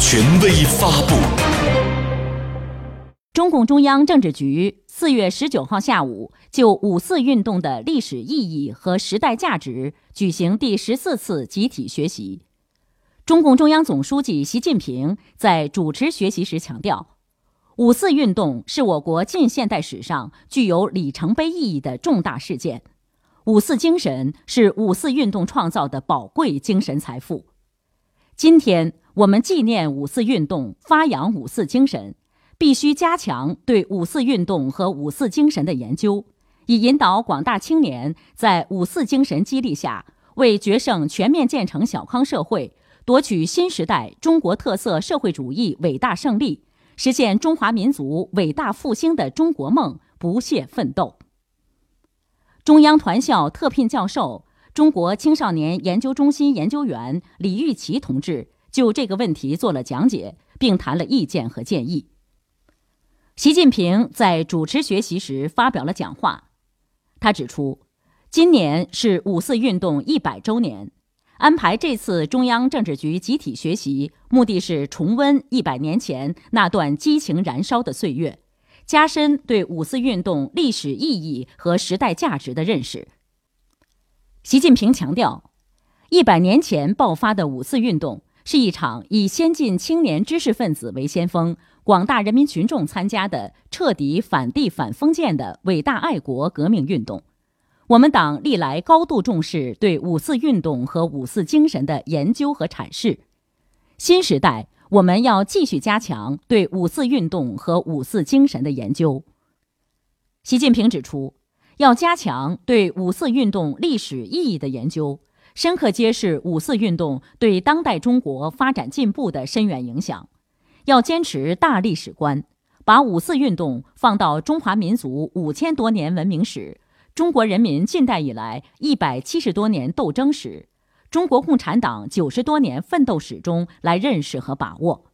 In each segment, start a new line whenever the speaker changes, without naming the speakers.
权威发布。
中共中央政治局四月十九号下午就五四运动的历史意义和时代价值举行第十四次集体学习。中共中央总书记习近平在主持学习时强调，五四运动是我国近现代史上具有里程碑意义的重大事件。五四精神是五四运动创造的宝贵精神财富。今天我们纪念五四运动，发扬五四精神，必须加强对五四运动和五四精神的研究，以引导广大青年在五四精神激励下，为决胜全面建成小康社会、夺取新时代中国特色社会主义伟大胜利、实现中华民族伟大复兴的中国梦不懈奋斗。中央团校特聘教授、中国青少年研究中心研究员李玉琦同志就这个问题做了讲解，并谈了意见和建议。习近平在主持学习时发表了讲话，他指出，今年是五四运动一百周年，安排这次中央政治局集体学习，目的是重温一百年前那段激情燃烧的岁月。加深对五四运动历史意义和时代价值的认识。习近平强调，一百年前爆发的五四运动是一场以先进青年知识分子为先锋、广大人民群众参加的彻底反帝反封建的伟大爱国革命运动。我们党历来高度重视对五四运动和五四精神的研究和阐释。新时代。我们要继续加强对五四运动和五四精神的研究。习近平指出，要加强对五四运动历史意义的研究，深刻揭示五四运动对当代中国发展进步的深远影响。要坚持大历史观，把五四运动放到中华民族五千多年文明史、中国人民近代以来一百七十多年斗争史。中国共产党九十多年奋斗史中来认识和把握，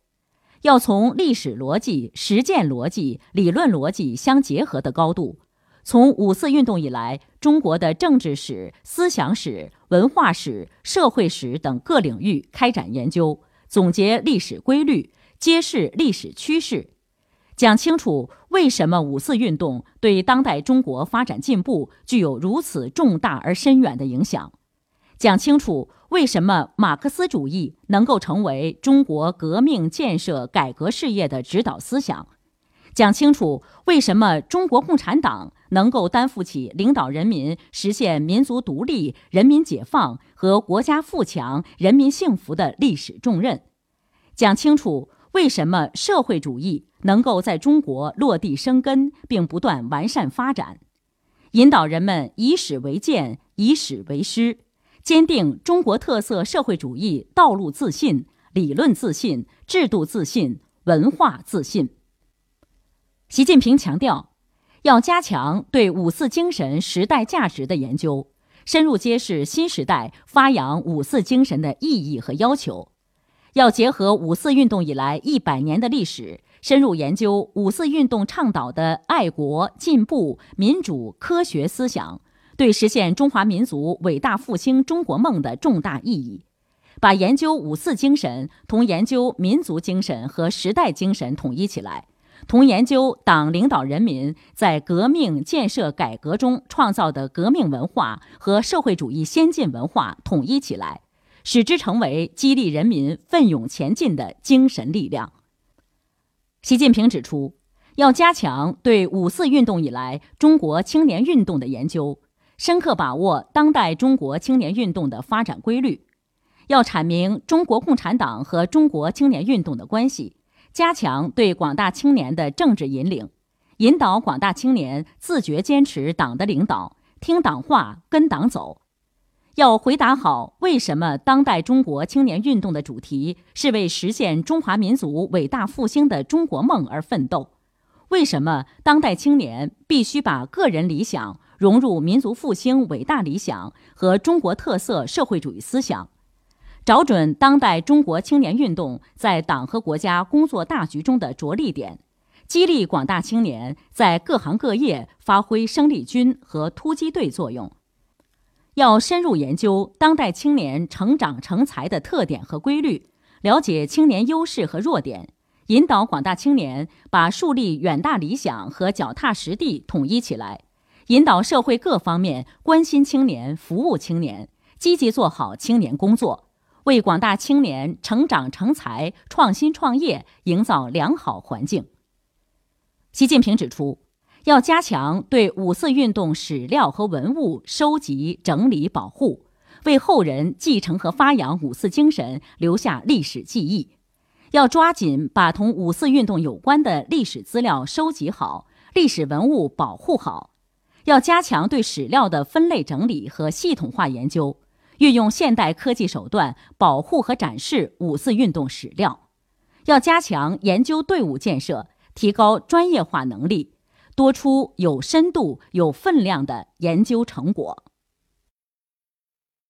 要从历史逻辑、实践逻辑、理论逻辑相结合的高度，从五四运动以来中国的政治史、思想史、文化史、社会史等各领域开展研究，总结历史规律，揭示历史趋势，讲清楚为什么五四运动对当代中国发展进步具有如此重大而深远的影响。讲清楚为什么马克思主义能够成为中国革命建设改革事业的指导思想，讲清楚为什么中国共产党能够担负起领导人民实现民族独立、人民解放和国家富强、人民幸福的历史重任，讲清楚为什么社会主义能够在中国落地生根并不断完善发展，引导人们以史为鉴，以史为师。坚定中国特色社会主义道路自信、理论自信、制度自信、文化自信。习近平强调，要加强对五四精神时代价值的研究，深入揭示新时代发扬五四精神的意义和要求。要结合五四运动以来一百年的历史，深入研究五四运动倡导的爱国、进步、民主、科学思想。对实现中华民族伟大复兴中国梦的重大意义，把研究五四精神同研究民族精神和时代精神统一起来，同研究党领导人民在革命建设改革中创造的革命文化和社会主义先进文化统一起来，使之成为激励人民奋勇前进的精神力量。习近平指出，要加强对五四运动以来中国青年运动的研究。深刻把握当代中国青年运动的发展规律，要阐明中国共产党和中国青年运动的关系，加强对广大青年的政治引领，引导广大青年自觉坚持党的领导，听党话，跟党走。要回答好为什么当代中国青年运动的主题是为实现中华民族伟大复兴的中国梦而奋斗？为什么当代青年必须把个人理想？融入民族复兴伟大理想和中国特色社会主义思想，找准当代中国青年运动在党和国家工作大局中的着力点，激励广大青年在各行各业发挥生力军和突击队作用。要深入研究当代青年成长成才的特点和规律，了解青年优势和弱点，引导广大青年把树立远大理想和脚踏实地统一起来，引导社会各方面关心青年、服务青年，积极做好青年工作，为广大青年成长成才、创新创业营造良好环境。习近平指出，要加强对五四运动史料和文物收集、整理、保护。为后人继承和发扬五四精神留下历史记忆，要抓紧把同五四运动有关的历史资料收集好，历史文物保护好。要加强对史料的分类整理和系统化研究，运用现代科技手段保护和展示五四运动史料。要加强研究队伍建设，提高专业化能力，多出有深度、有分量的研究成果。